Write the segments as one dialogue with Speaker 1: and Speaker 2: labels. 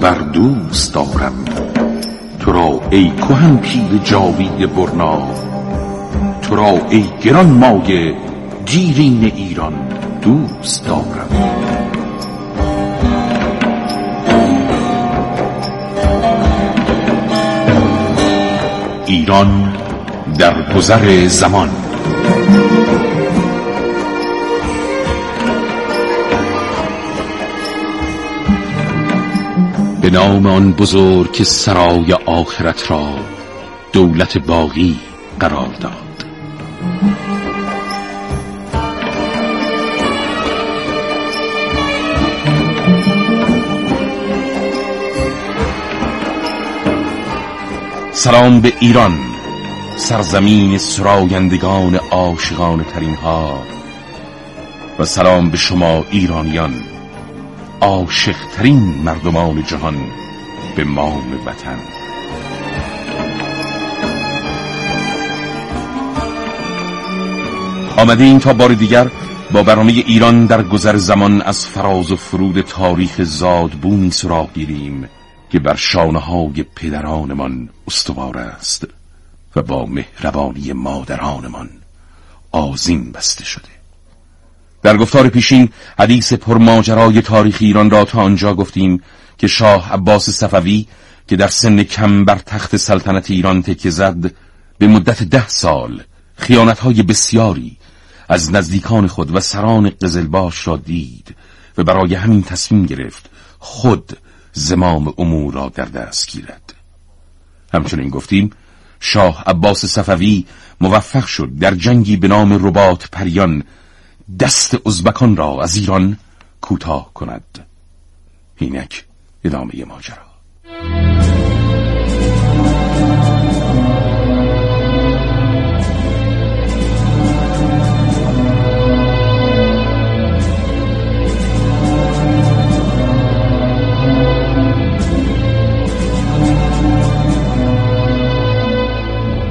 Speaker 1: و بردوست دارم تو را ای کهن پیر جاوید برنا. تو را ای گران مایه دیرین ایران دوست دارم ایران در گذر زمان. به نام آن بزرگ که سرای آخرت را دولت باقی قرار داد. سلام به ایران سرزمین سرایندگان عاشقان ترین ها و سلام به شما ایرانیان. عاشقترین مردمان جهان به مام وطن. آمده این تا بار دیگر با برنامه ایران در گذر زمان از فراز و فرود تاریخ زادبومی سراغ گیریم که بر شانه های پدرانمان استوار است و با مهربانی مادرانمان آزین بسته شده. در گفتار پیشین حدیث پرماجرای تاریخ ایران را تا آنجا گفتیم که شاه عباس صفوی که در سن کم بر تخت سلطنت ایران تکه زد به مدت ده سال خیانتهای بسیاری از نزدیکان خود و سران قزلباش را دید و برای همین تصمیم گرفت خود زمام امور را در دست گیرد. همچنین گفتیم شاه عباس صفوی موفق شد در جنگی به نام رباط پریان دست ازبکان را از ایران کوتاه کند. اینک ادامه ماجرا.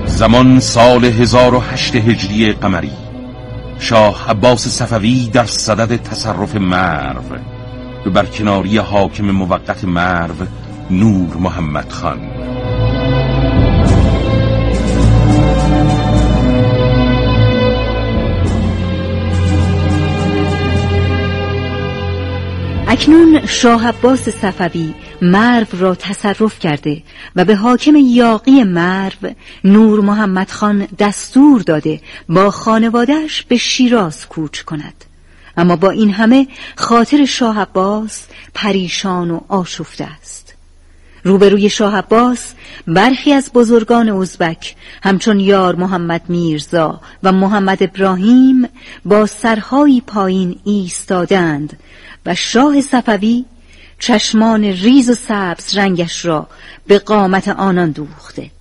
Speaker 1: زمان سال 1008 هجری قمری. شاه عباس صفوی در صدد تصرف مرو بر کناری حاکم موقت مرو نور محمد خان.
Speaker 2: اکنون شاه عباس صفوی مرو را تصرف کرده و به حاکم یاقی مرو نور محمد خان دستور داده با خانوادهش به شیراز کوچ کند. اما با این همه خاطر شاه عباس پریشان و آشفته است. روبروی شاه عباس برخی از بزرگان ازبک همچون یار محمد میرزا و محمد ابراهیم با سرهایی پایین ایستادند و شاه صفوی چشمان ریز و سبز رنگش را به قامت آنان دوخته.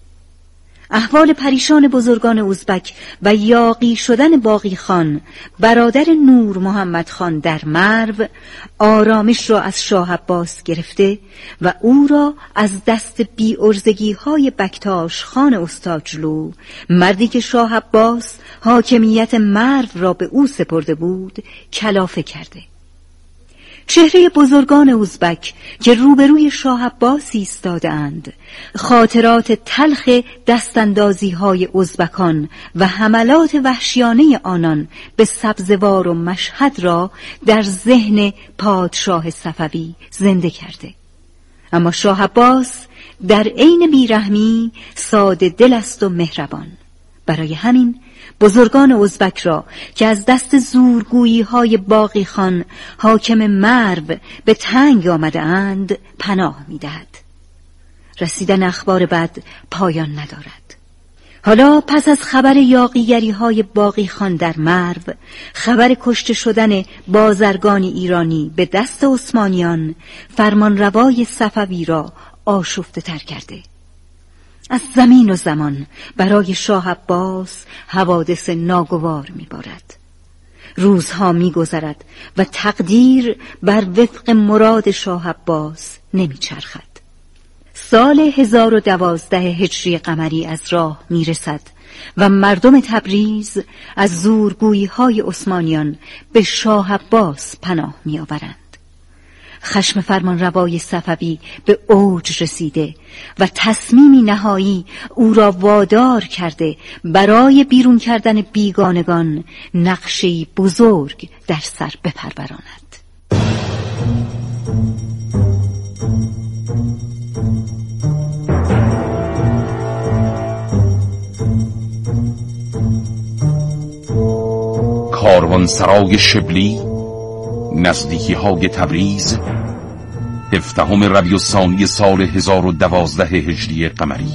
Speaker 2: احوال پریشان بزرگان ازبک و یاقی شدن باقی خان برادر نور محمد خان در مرو آرامش را از شاه عباس گرفته و او را از دست بی ارزگی های بکتاش خان استاجلو مردی که شاه عباس حاکمیت مرو را به او سپرده بود کلافه کرده. چهره بزرگان ازبک که روبروی شاه عباس ایستادهاند. خاطرات تلخ دستاندازی های ازبکان و حملات وحشیانه آنان به سبزوار و مشهد را در ذهن پادشاه صفوی زنده کرده. اما شاه عباس در عین بیرحمی ساده دل است و مهربان. برای همین بزرگان ازبک را که از دست زورگویی های باقی خان حاکم مرو به تنگ آمده اند پناه می دهد. رسیدن اخبار بد پایان ندارد حالا پس از خبر یاقیگری های باقی خان در مرو خبر کشته شدن بازرگان ایرانی به دست عثمانیان فرمان روای صفوی را آشفته تر کرده از زمین و زمان برای شاه عباس حوادث ناگوار میبارد. روزها میگذرد و تقدیر بر وفق مراد شاه عباس نمیچرخد. سال 1012 هجری قمری از راه می‌رسد و مردم تبریز از زورگویی های عثمانیان به شاه عباس پناه میآورند. خشم فرمان روای صفوی به اوج رسیده و تصمیمی نهایی او را وادار کرده برای بیرون کردن بیگانگان نقشهی بزرگ در سر بپروراند.
Speaker 1: سرای شبلی نزدیکی های تبریز هفدهم ربیع ثانی سال 1012 هجری قمری.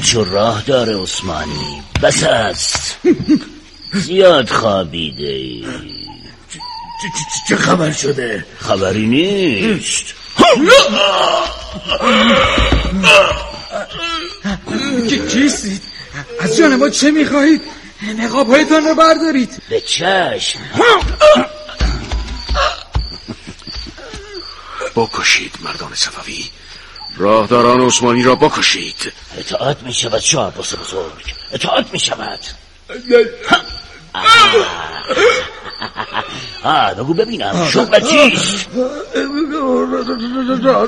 Speaker 3: شو راه داره عثمانی. بس است. زیاد خوابیده ای.
Speaker 4: چه خبر شده؟
Speaker 3: خبری نیست.
Speaker 4: کیستی؟ از جان ما چه می‌خواهید؟ نقاب هایتان رو بردارید.
Speaker 3: به چشم.
Speaker 1: بکشید مردان صفوی. راهداران عثمانی را بکشید.
Speaker 3: اطاعت می شود شاه عباس بزرگ. اطاعت می شود. آه بگو ببینم. شغل چیست؟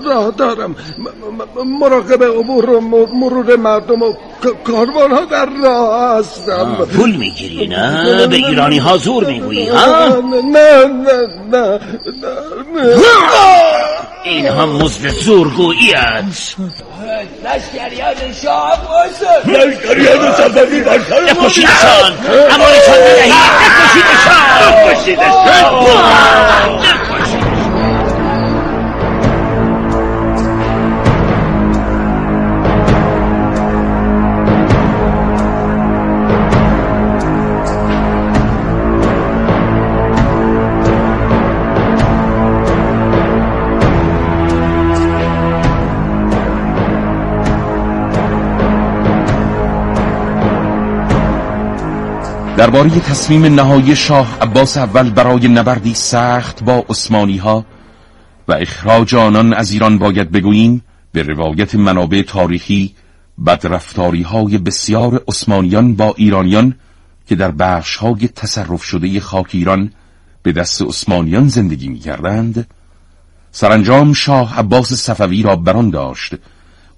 Speaker 5: راه دارم مراقب امور مرور مردم و کاروان ها در راه هستم.
Speaker 3: پول می‌گیری نه؟ به ایرانی ها زور می‌گویی ها؟
Speaker 5: نه نه نه نه
Speaker 3: این هم مزد زورگویی است
Speaker 4: لشکریان شاه بازد
Speaker 5: لشکریان صفوی بر سر ما
Speaker 3: بکشیدشان امانشان بدهید. بکشیدشان
Speaker 1: درباره تصمیم نهایی شاه عباس اول برای نبردی سخت با عثمانی ها و اخراج آنان از ایران باید بگوییم به روایت منابع تاریخی بدرفتاری های بسیار عثمانیان با ایرانیان که در بخش های تصرف شده خاک ایران به دست عثمانیان زندگی می کردند سرانجام شاه عباس صفوی را بران داشت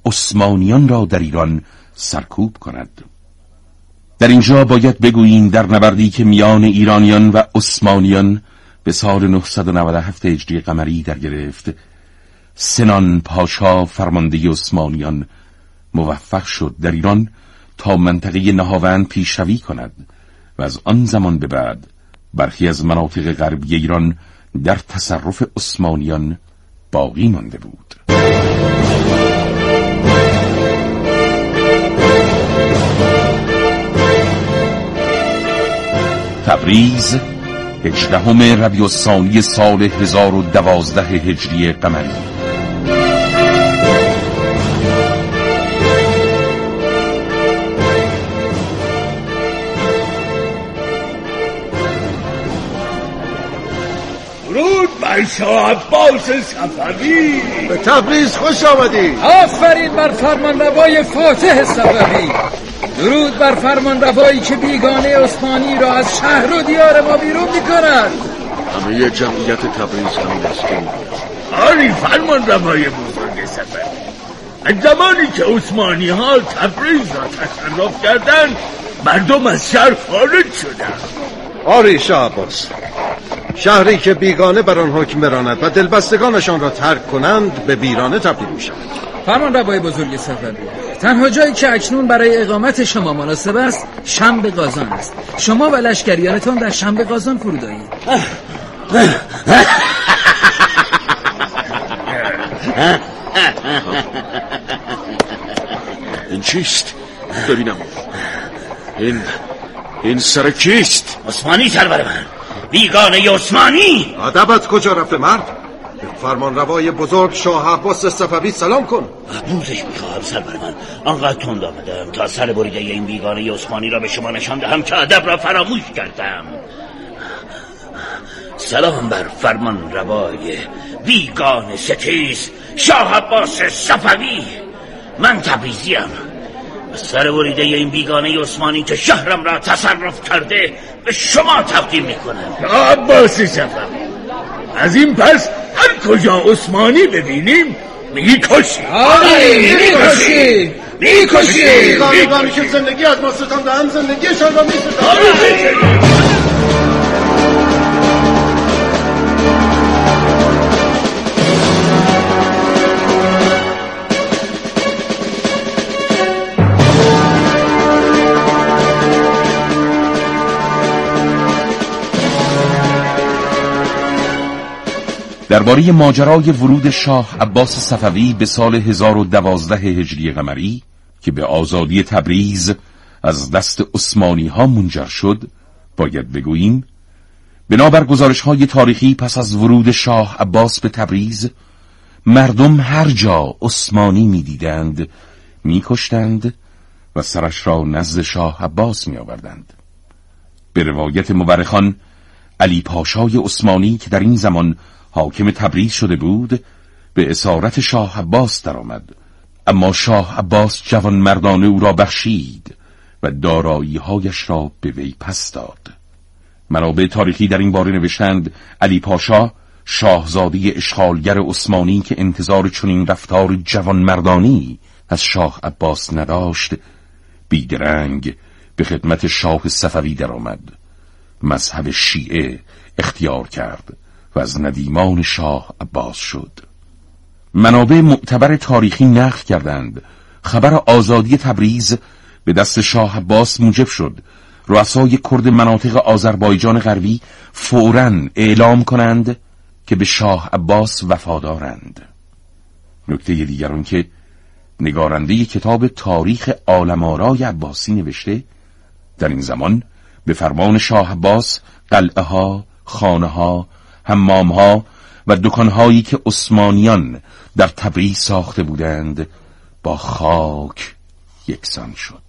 Speaker 1: عثمانیان را در ایران سرکوب کند. در اینجا باید بگوییم در نبردی که میان ایرانیان و عثمانیان به سال 997 هجری قمری در گرفت سنان پاشا فرمانده عثمانیان موفق شد در ایران تا منطقه نهاوند پیشروی کند و از آن زمان به بعد برخی از مناطق غربی ایران در تصرف عثمانیان باقی مانده بود. تبریز هجدهم ربیع الثانی سال 1012 هجری قمری.
Speaker 5: شاه عباس صفوی.
Speaker 6: به تبریز خوش آمدی.
Speaker 4: آفرین بر فرمان روای فاتح صفوی. درود بر فرمان روایی که بیگانه عثمانی را از شهر و دیار ما بیرون می کند
Speaker 6: همه جمعیت تبریز است که
Speaker 5: آری فرمان روای بزرگ سفر از زمانی که عثمانی ها تبریز را تصرف کردند مردم از شهر خارج شدند.
Speaker 6: آری شاه عباس. شهری که بیگانه بر آن حکم براند و دلبستگانشان را ترک کنند به بیرانه تبدیل می شود
Speaker 4: فرمان روای بزرگ سفر. تنها جایی که اکنون برای اقامت شما مناسب است شنب قازان است. شما و لشکریانتان در شنب قازان فرود آیید.
Speaker 6: این چیست؟ ببینم این این سر کیست؟
Speaker 3: عثمانی سرور من. بیگانه عثمانی.
Speaker 6: ادبت کجا رفته مرد؟
Speaker 7: فرمان روای بزرگ شاه عباس صفوی سلام کن.
Speaker 3: بوزش می‌خواهم سرور آنقدر تند آمدم تا سر بریده این بیگانه عثمانی را به شما نشان دهم که ادب را فراموش کردم. سلام بر فرمان روای بیگان ستیز شاه عباس صفوی. من تبریزیم. سر بریده این بیگانه عثمانی که شهرم را تصرف کرده به شما تقدیم می‌کنم.
Speaker 4: عباس صفوی از این پس هر کجا عثمانی ببینیم میگی کشی
Speaker 8: آره می‌کشی می‌کشی
Speaker 7: بیگانگانی که زندگی از ما ستان دهم زندگیشان را میستان
Speaker 1: درباره ماجرای ورود شاه عباس صفوی به سال 1012 هجری قمری که به آزادی تبریز از دست عثمانی ها منجر شد باید بگوییم بنابر گزارش های تاریخی پس از ورود شاه عباس به تبریز مردم هر جا عثمانی می‌دیدند میکشتند و سرش را نزد شاه عباس می آوردند. به روایت مورخان علی پاشای عثمانی که در این زمان حاکم تبریز شده بود به اسارت شاه عباس درآمد. اما شاه عباس جوان مردانه او را بخشید و هایش را به وی پس داد. منابع تاریخی در این باره نوشتند علی پاشا شاهزاده اشغالگر عثمانی که انتظار چنین رفتار جوان مردانی از شاه عباس نداشت بیدرنگ به خدمت شاه صفوی درآمد. مذهب شیعه اختیار کرد. و از ندیمان شاه عباس شد. منابع معتبر تاریخی نقل کردند. خبر آزادی تبریز به دست شاه عباس موجب شد. رؤسای کرد مناطق آذربایجان غربی فورا اعلام کنند که به شاه عباس وفادارند. نکته دیگر که نگارنده کتاب تاریخ آلمارای عباسی نوشته در این زمان به فرمان شاه عباس قلعه ها خانه ها ها و دکانهایی که عثمانیان در تبریز ساخته بودند با خاک یکسان شد.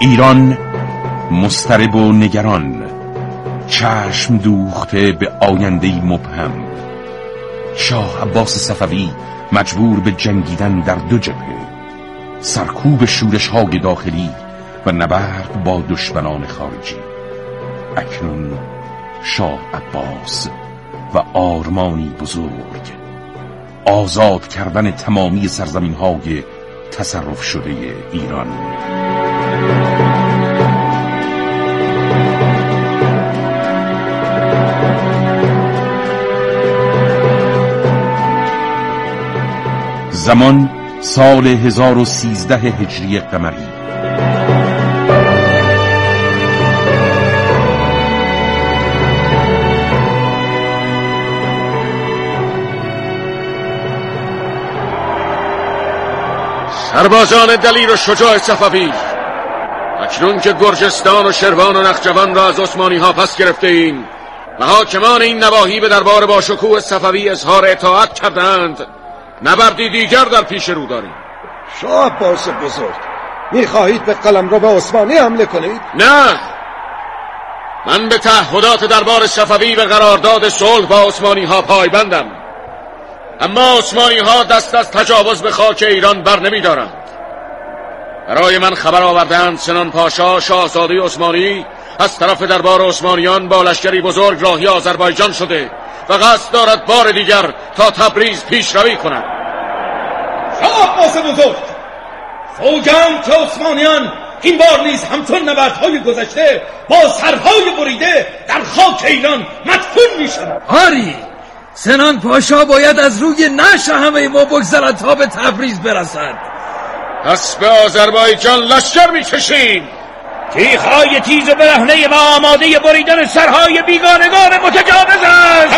Speaker 1: ایران مسترب و نگران. چشم دوخته به آینده مبهم. شاه عباس صفوی مجبور به جنگیدن در دو جبهه. سرکوب شورش های داخلی و نبرد با دشمنان خارجی. اکنون شاه عباس و آرمانی بزرگ. آزاد کردن تمامی سرزمین های تصرف شده ایران. زمان سال 1013 هجری قمری.
Speaker 7: سربازان دلیر و شجاع صفوی اکنون که گرجستان و شروان و نخجوان را از عثمانی ها پس گرفته ایم و حاکمان این نواحی به دربار با شکوه صفوی اظهار اطاعت کردند نبردی دیگر در پیش رو داریم.
Speaker 5: شاه عباس بزرگ می‌خواهید به قلم رو به عثمانی حمله کنید؟
Speaker 7: نه. من به تعهدات دربار صفوی و قرارداد صلح با عثمانی ها پایبندم. اما عثمانی ها دست از تجاوز به خاک ایران بر نمی دارند برای من خبر آوردند سنان پاشا شاهزاده عثمانی از طرف دربار عثمانیان با لشکری بزرگ راهی آذربایجان شده. و قصد دارد بار دیگر تا تبریز پیشروی کند.
Speaker 4: شاه عباس بزرگ فوجم که عثمانیان این بار نیز همچون نبردهای گذشته با سرهای بریده در خاک ایران مدفون می شود
Speaker 8: آری سنان پاشا باید از روی نش همه ما بگذرد تا به تبریز برسد
Speaker 7: پس به آذربایجان لشکر می‌کشیم.
Speaker 3: تیخهای تیز و برهنه ما آماده بریدن سرهای بیگانگان متجاوز است.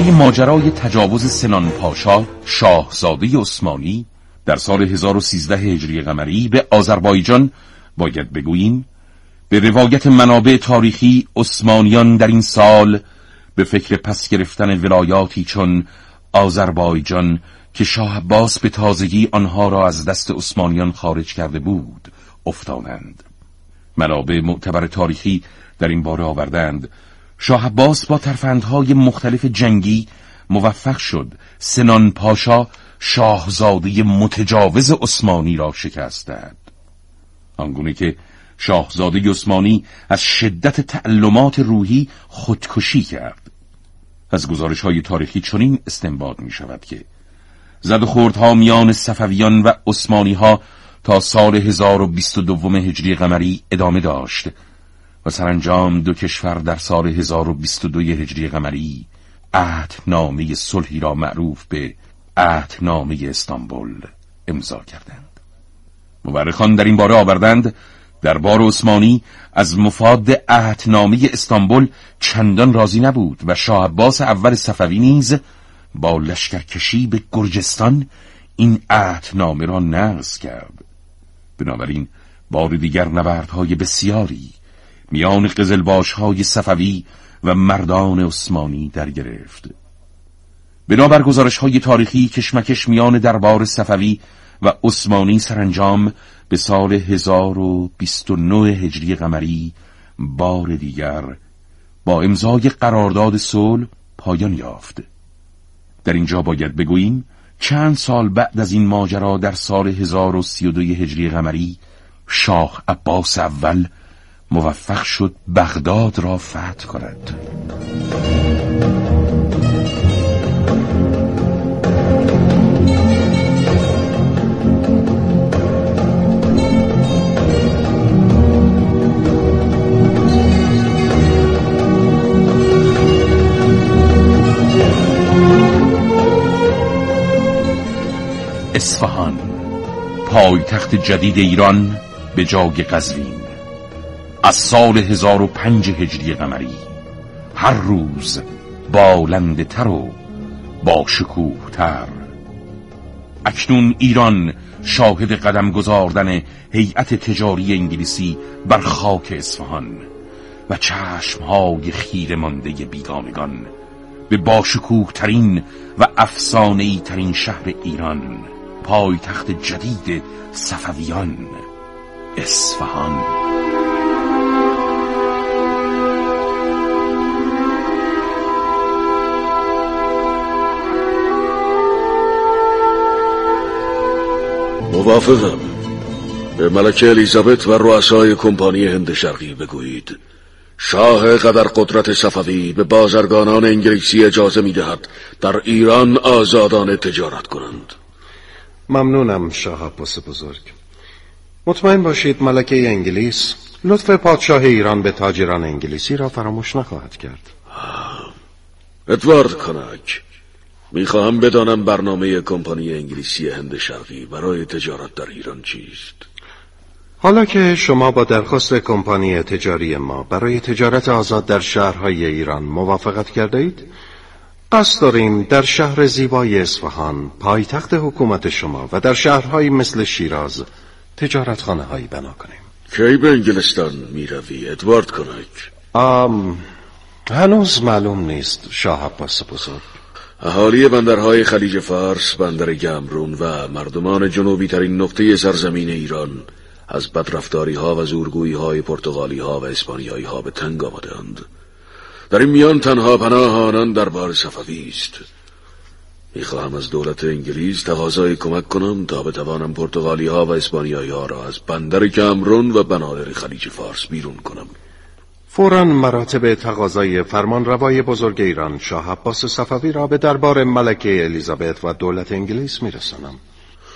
Speaker 1: درباره ماجرای تجاوز سنان پاشا شاهزاده عثمانی در سال 1013 هجری قمری به آذربایجان باید بگوییم به روایت منابع تاریخی عثمانیان در این سال به فکر پس گرفتن ولایاتی چون آذربایجان که شاه عباس به تازگی آنها را از دست عثمانیان خارج کرده بود افتادند منابع معتبر تاریخی در این باره آوردند. شاه عباس با ترفندهای مختلف جنگی موفق شد سنان پاشا شاهزاده متجاوز عثمانی را شکست دهد آنگونه که شاهزاده عثمانی از شدت تعلمات روحی خودکشی کرد. از گزارش های تاریخی چنین استنباط می شود که زد خوردها میان صفویان و عثمانی ها تا سال 1022 هجری قمری ادامه داشت. و سرانجام دو کشور در سال 1022 هجری قمری عهدنامه صلحی را معروف به عهدنامه استانبول امضا کردند. مورخان در این باره آوردند بار عثمانی از مفاد عهدنامه استانبول چندان راضی نبود و شاه عباس اول صفوی نیز با لشکرکشی به گرجستان این عهدنامه را نقض کرد. بنابراین بار دیگر نبردهای بسیاری میان قزلباش های صفوی و مردان عثمانی در گرفت بنابر گزارش های تاریخی کشمکش میان دربار صفوی و عثمانی سرانجام به سال 1029 هجری قمری بار دیگر با امضای قرارداد صلح پایان یافت. در اینجا باید بگوییم چند سال بعد از این ماجرا در سال 1032 هجری قمری شاه عباس اول موفق شد بغداد را فتح کند. اصفهان پایتخت جدید ایران به جای قزوین. از سال 1005 هجری قمری. هر روز بالنده تر و با شکوه تر اکنون ایران شاهد قدم گذاردن هیئت تجاری انگلیسی بر خاک اصفهان و چشمهای خیره مانده بیگانگان به باشکوه ترین و افسانه‌ای ترین شهر ایران پایتخت جدید صفویان اصفهان.
Speaker 6: موافقم. به ملکه الیزابت و رؤسای کمپانی هند شرقی بگویید. شاه قدر قدرت صفوی به بازرگانان انگلیسی اجازه می دهد در ایران آزادانه تجارت کنند.
Speaker 9: ممنونم شاه عباس بزرگ. مطمئن باشید ملکه انگلیس لطف پادشاه ایران به تاجران انگلیسی را فراموش نخواهد کرد.
Speaker 6: ادوارد کنک می‌خواهم بدانم برنامه کمپانی انگلیسی هند شرقی برای تجارت در ایران چیست؟
Speaker 9: حالا که شما با درخواست کمپانی تجاری ما برای تجارت آزاد در شهرهای ایران موافقت کرده اید قصد داریم در شهر زیبای اصفهان پایتخت حکومت شما و در شهرهایی مثل شیراز تجارتخانه هایی بنا کنیم.
Speaker 6: کی به انگلستان می روی ادوارد کنک؟
Speaker 9: آم هنوز معلوم نیست شاه عباس بزرگ.
Speaker 6: اهالی بندرهای خلیج فارس، بندر گمرون و مردمان جنوبی ترین نقطه سرزمین ایران از بدرفتاری ها و زورگویی های پرتغالی ها و اسپانیایی ها به تنگ آمده اند. در این میان تنها پناه آنان در بار صفوی است. می‌خواهم از دولت انگلیس تقاضای کمک کنم تا بتوانم پرتغالی ها و اسپانیایی ها را از بندر کمرون و بنادر خلیج فارس بیرون کنم.
Speaker 9: فورا مراتب تقاضای فرمان روای بزرگ ایران شاه عباس صفوی را به دربار ملکه الیزابت و دولت انگلیس میرسانم.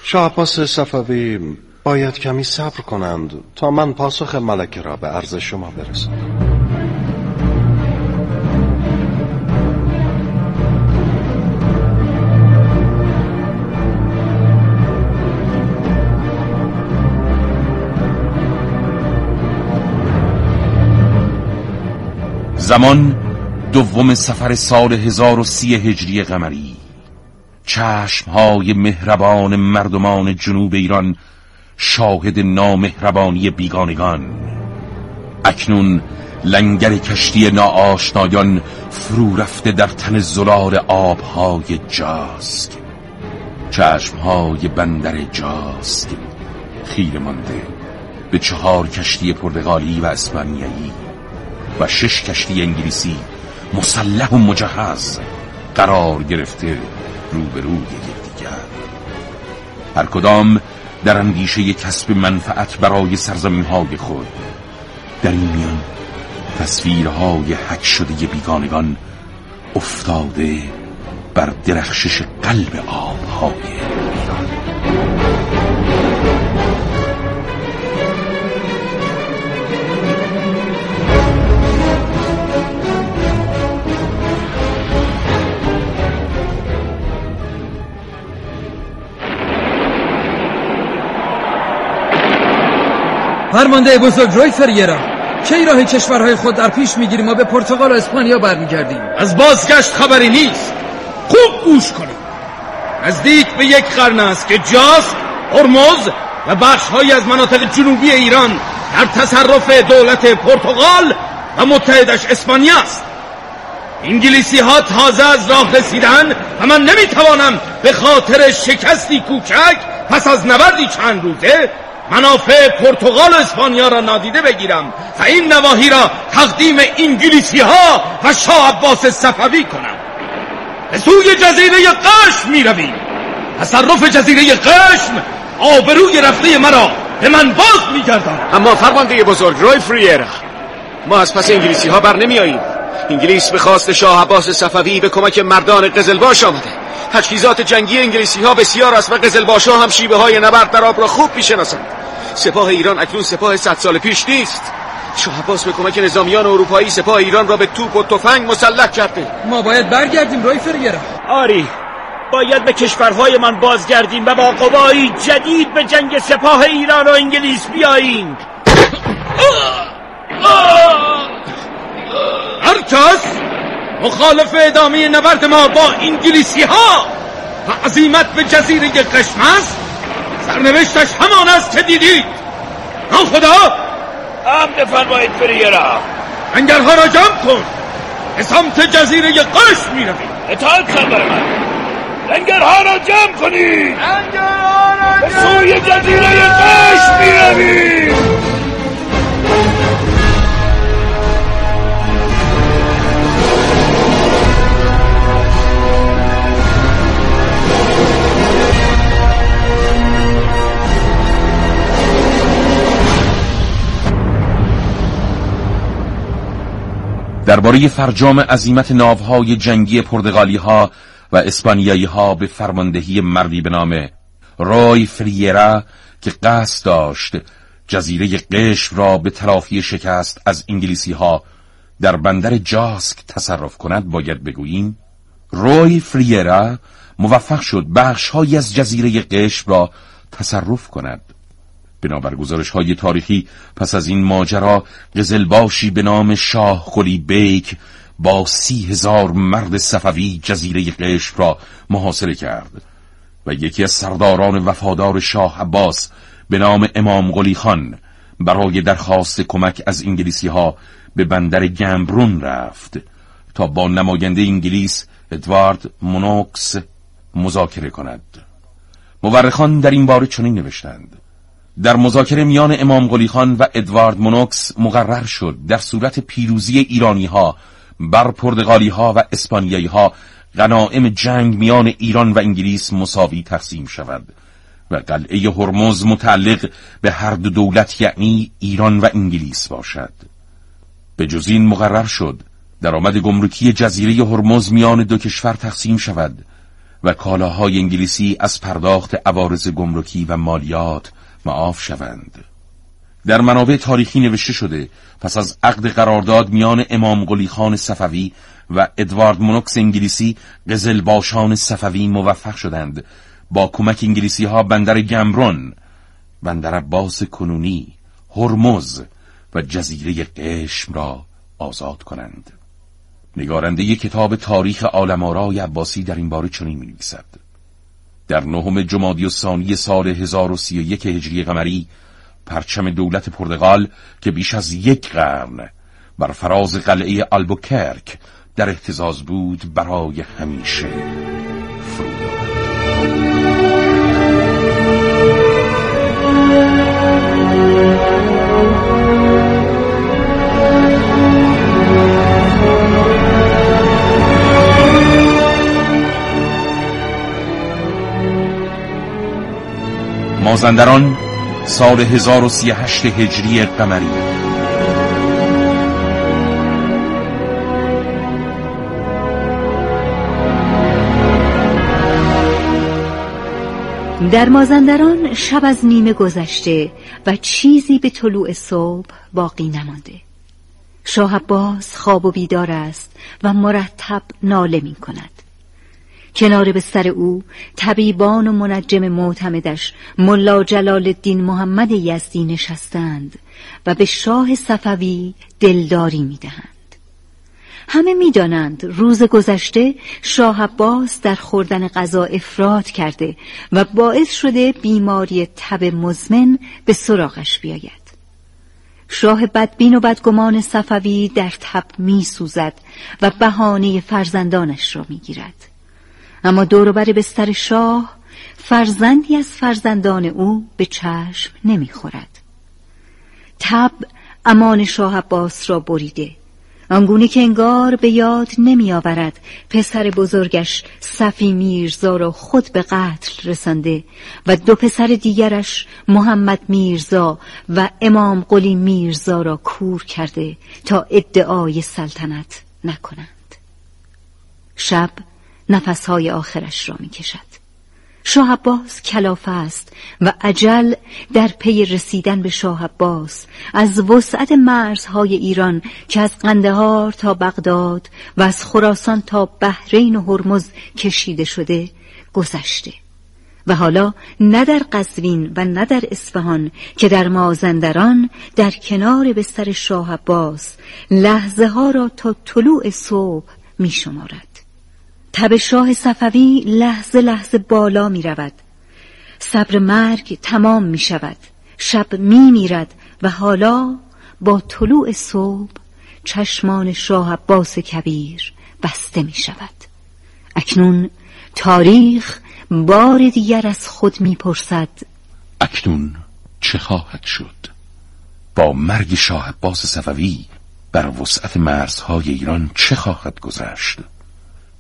Speaker 9: شاه عباس صفوی باید کمی صبر کنند تا من پاسخ ملکه را به عرض شما برسانم.
Speaker 1: زمان دوم سفر سال 1030 هجری قمری. چشمهای مهربان مردمان جنوب ایران شاهد نامهربانی بیگانگان. اکنون لنگر کشتی ناآشنایان فرو رفته در تن زلال آبهای جاسک. چشمهای بندر جاسک خیره مانده به چهار کشتی پرتغالی و اسپانیایی. و شش کشتی انگلیسی مسلح و مجهز قرار گرفته روبروی یکدیگر. هر کدام در اندیشه کسب منفعت برای سرزمین های خود در این میان تصویرهای حک شده بیگانگان افتاده بر درخشش قلب آبهای
Speaker 5: فرمانده بزرگ روی فریرا کی راه کشورهای خود در پیش می‌گیریم و به پرتغال و اسپانیا برمیگردیم؟
Speaker 4: از بازگشت خبری نیست. خوب گوش کنید. نزدیک به یک قرن است که جاس هرمز و بخشهایی از مناطق جنوبی ایران در تصرف دولت پرتغال و متحدش اسپانیا است. انگلیسی ها تازه از راه رسیدن و من نمی‌توانم به خاطر شکستی کوچک پس از نبردی چند روزه منافع پرتغال و اسپانیا را نادیده بگیرم و این نواحی را تقدیم انگلیسی ها و شاه عباس صفوی کنم. به سوی جزیره قشم می رویم تصرف جزیره قشم آبروی رفته مرا به من باز می گردن.
Speaker 6: اما فرمانده بزرگ روی فریرا ما از پس انگلیسی ها بر نمی آییم انگلیس به خواست شاه عباس صفوی به کمک مردان قزلباش آمده. تجهیزات جنگی انگلیسی ها بسیار است و قزلباش ها هم شیبه های نبرد در آب را خوب می‌شناسند. سپاه ایران اکنون سپاه صد سال پیش نیست. شاه عباس به کمک نظامیان اروپایی سپاه ایران را به توپ و تفنگ مسلح کرده.
Speaker 5: ما باید برگردیم روی فرگره
Speaker 3: آری باید به کشورهای من بازگردیم و با قوایی جدید به جنگ سپاه ایران و انگلیس بیاییم.
Speaker 4: هر کس مخالف ادامه نبرد ما با انگلیسی ها و عظیمت به جزیره قشم است سرنوشتش همان است که دیدید. نام خدا؟
Speaker 3: هم فرمایید فریرا
Speaker 4: انگرها را جمع کن. به سمت جزیره قشم می روید
Speaker 3: اطاعت سر من. لنگرها را جمع کنید. لنگرها را جمع به سوی جزیره قشم می روید
Speaker 1: درباره فرجام عظیمت ناوهای جنگی پرتغالی ها و اسپانیایی ها به فرماندهی مردی به نام روی فریرا که قصد داشت جزیره قشم را به تلافی شکست از انگلیسی ها در بندر جاسک تصرف کند باید بگوییم. روی فریرا موفق شد بخشهایی از جزیره قشم را تصرف کند. بنابر گزارش های تاریخی پس از این ماجرا قزلباشی به نام شاه خلی بیک با سی هزار مرد صفوی جزیره قشم را محاصره کرد و یکی از سرداران وفادار شاه عباس به نام امام قلی خان برای درخواست کمک از انگلیسی ها به بندر گمبرون رفت تا با نماینده انگلیس ادوارد مونوکس مذاکره کند. مورخان در این باره چنین نوشتند. در مذاکره میان امام قلی خان و ادوارد مونوکس مقرر شد در صورت پیروزی ایرانی ها بر پرتغالی ها و اسپانیایی ها غنائم جنگ میان ایران و انگلیس مساوی تقسیم شود و قلعه هرمز متعلق به هر دو دولت یعنی ایران و انگلیس باشد. به جز این مقرر شد درآمد گمرکی جزیره هرمز میان دو کشور تقسیم شود و کالاهای انگلیسی از پرداخت عوارض گمرکی و مالیات معاف شوند. در منابع تاریخی نوشته شده پس از عقد قرارداد میان امام قلی خان صفوی و ادوارد مونوکس انگلیسی قزل باشان صفوی موفق شدند. با کمک انگلیسی ها بندر گمرون بندر باس کنونی هرمز و جزیره قشم را آزاد کنند. نگارنده کتاب تاریخ آلمارای عباسی در این باره چنین می نویسد در نهم جمادی و ثانی سال 1031 هجری قمری پرچم دولت پرتغال که بیش از یک قرن بر فراز قلعه آلبوکرک در احتزاز بود برای همیشه مازندران سال 1038 هجری قمری.
Speaker 2: در مازندران شب از نیمه گذشته و چیزی به طلوع صبح باقی نمانده. شاه عباس خواب و بیدار است و مرتب ناله می کند کنار بستر او طبیبان و منجم معتمدش ملا جلال الدین محمد یزدی نشستند و به شاه صفوی دلداری می‌دهند همه می‌دانند روز گذشته شاه عباس در خوردن غذا افراد کرده و باعث شده بیماری تب مزمن به سراغش بیاید شاه بدبین و بدگمان صفوی در تب می سوزد و بهانه فرزندانش را می گیرد. اما دوروبر بستر شاه فرزندی از فرزندان او به چشم نمی‌خورد. تب امان شاه عباس را بریده آنگونه که انگار به یاد نمی آورد پسر بزرگش صفی میرزا را خود به قتل رسانده و دو پسر دیگرش محمد میرزا و امام قلی میرزا را کور کرده تا ادعای سلطنت نکنند شب نفسهای آخرش را می کشد شاه عباس کلافه است و عجل در پی رسیدن به شاه عباس از وسعت مرزهای ایران که از قندهار تا بغداد و از خراسان تا بحرین و هرمز کشیده شده گذشته. و حالا نه در قزوین و نه در اصفهان که در مازندران در کنار بستر شاه عباس لحظه ها را تا طلوع صبح می شمارد تب شاه صفوی لحظه لحظه بالا می رود صبر مرگ تمام می شود شب می میرد و حالا با طلوع صبح چشمان شاه عباس کبیر بسته می شود اکنون تاریخ بار دیگر از خود می پرسد
Speaker 1: اکنون چه خواهد شد؟ با مرگ شاه عباس صفوی بر وسعت مرزهای ایران چه خواهد گذشت؟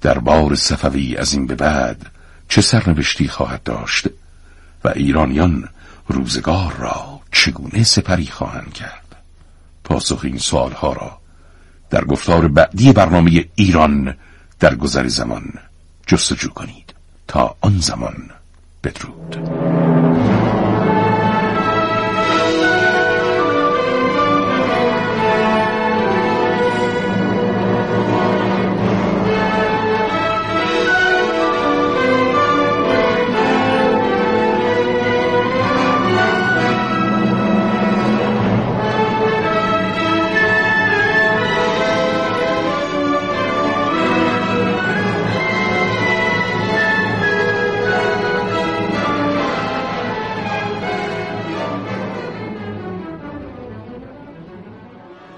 Speaker 1: دربار صفوی از این به بعد چه سرنوشتی خواهد داشت و ایرانیان روزگار را چگونه سپری خواهند کرد؟ پاسخ این سوالها را در گفتار بعدی برنامه ایران در گذر زمان جستجو کنید. تا آن زمان بدرود.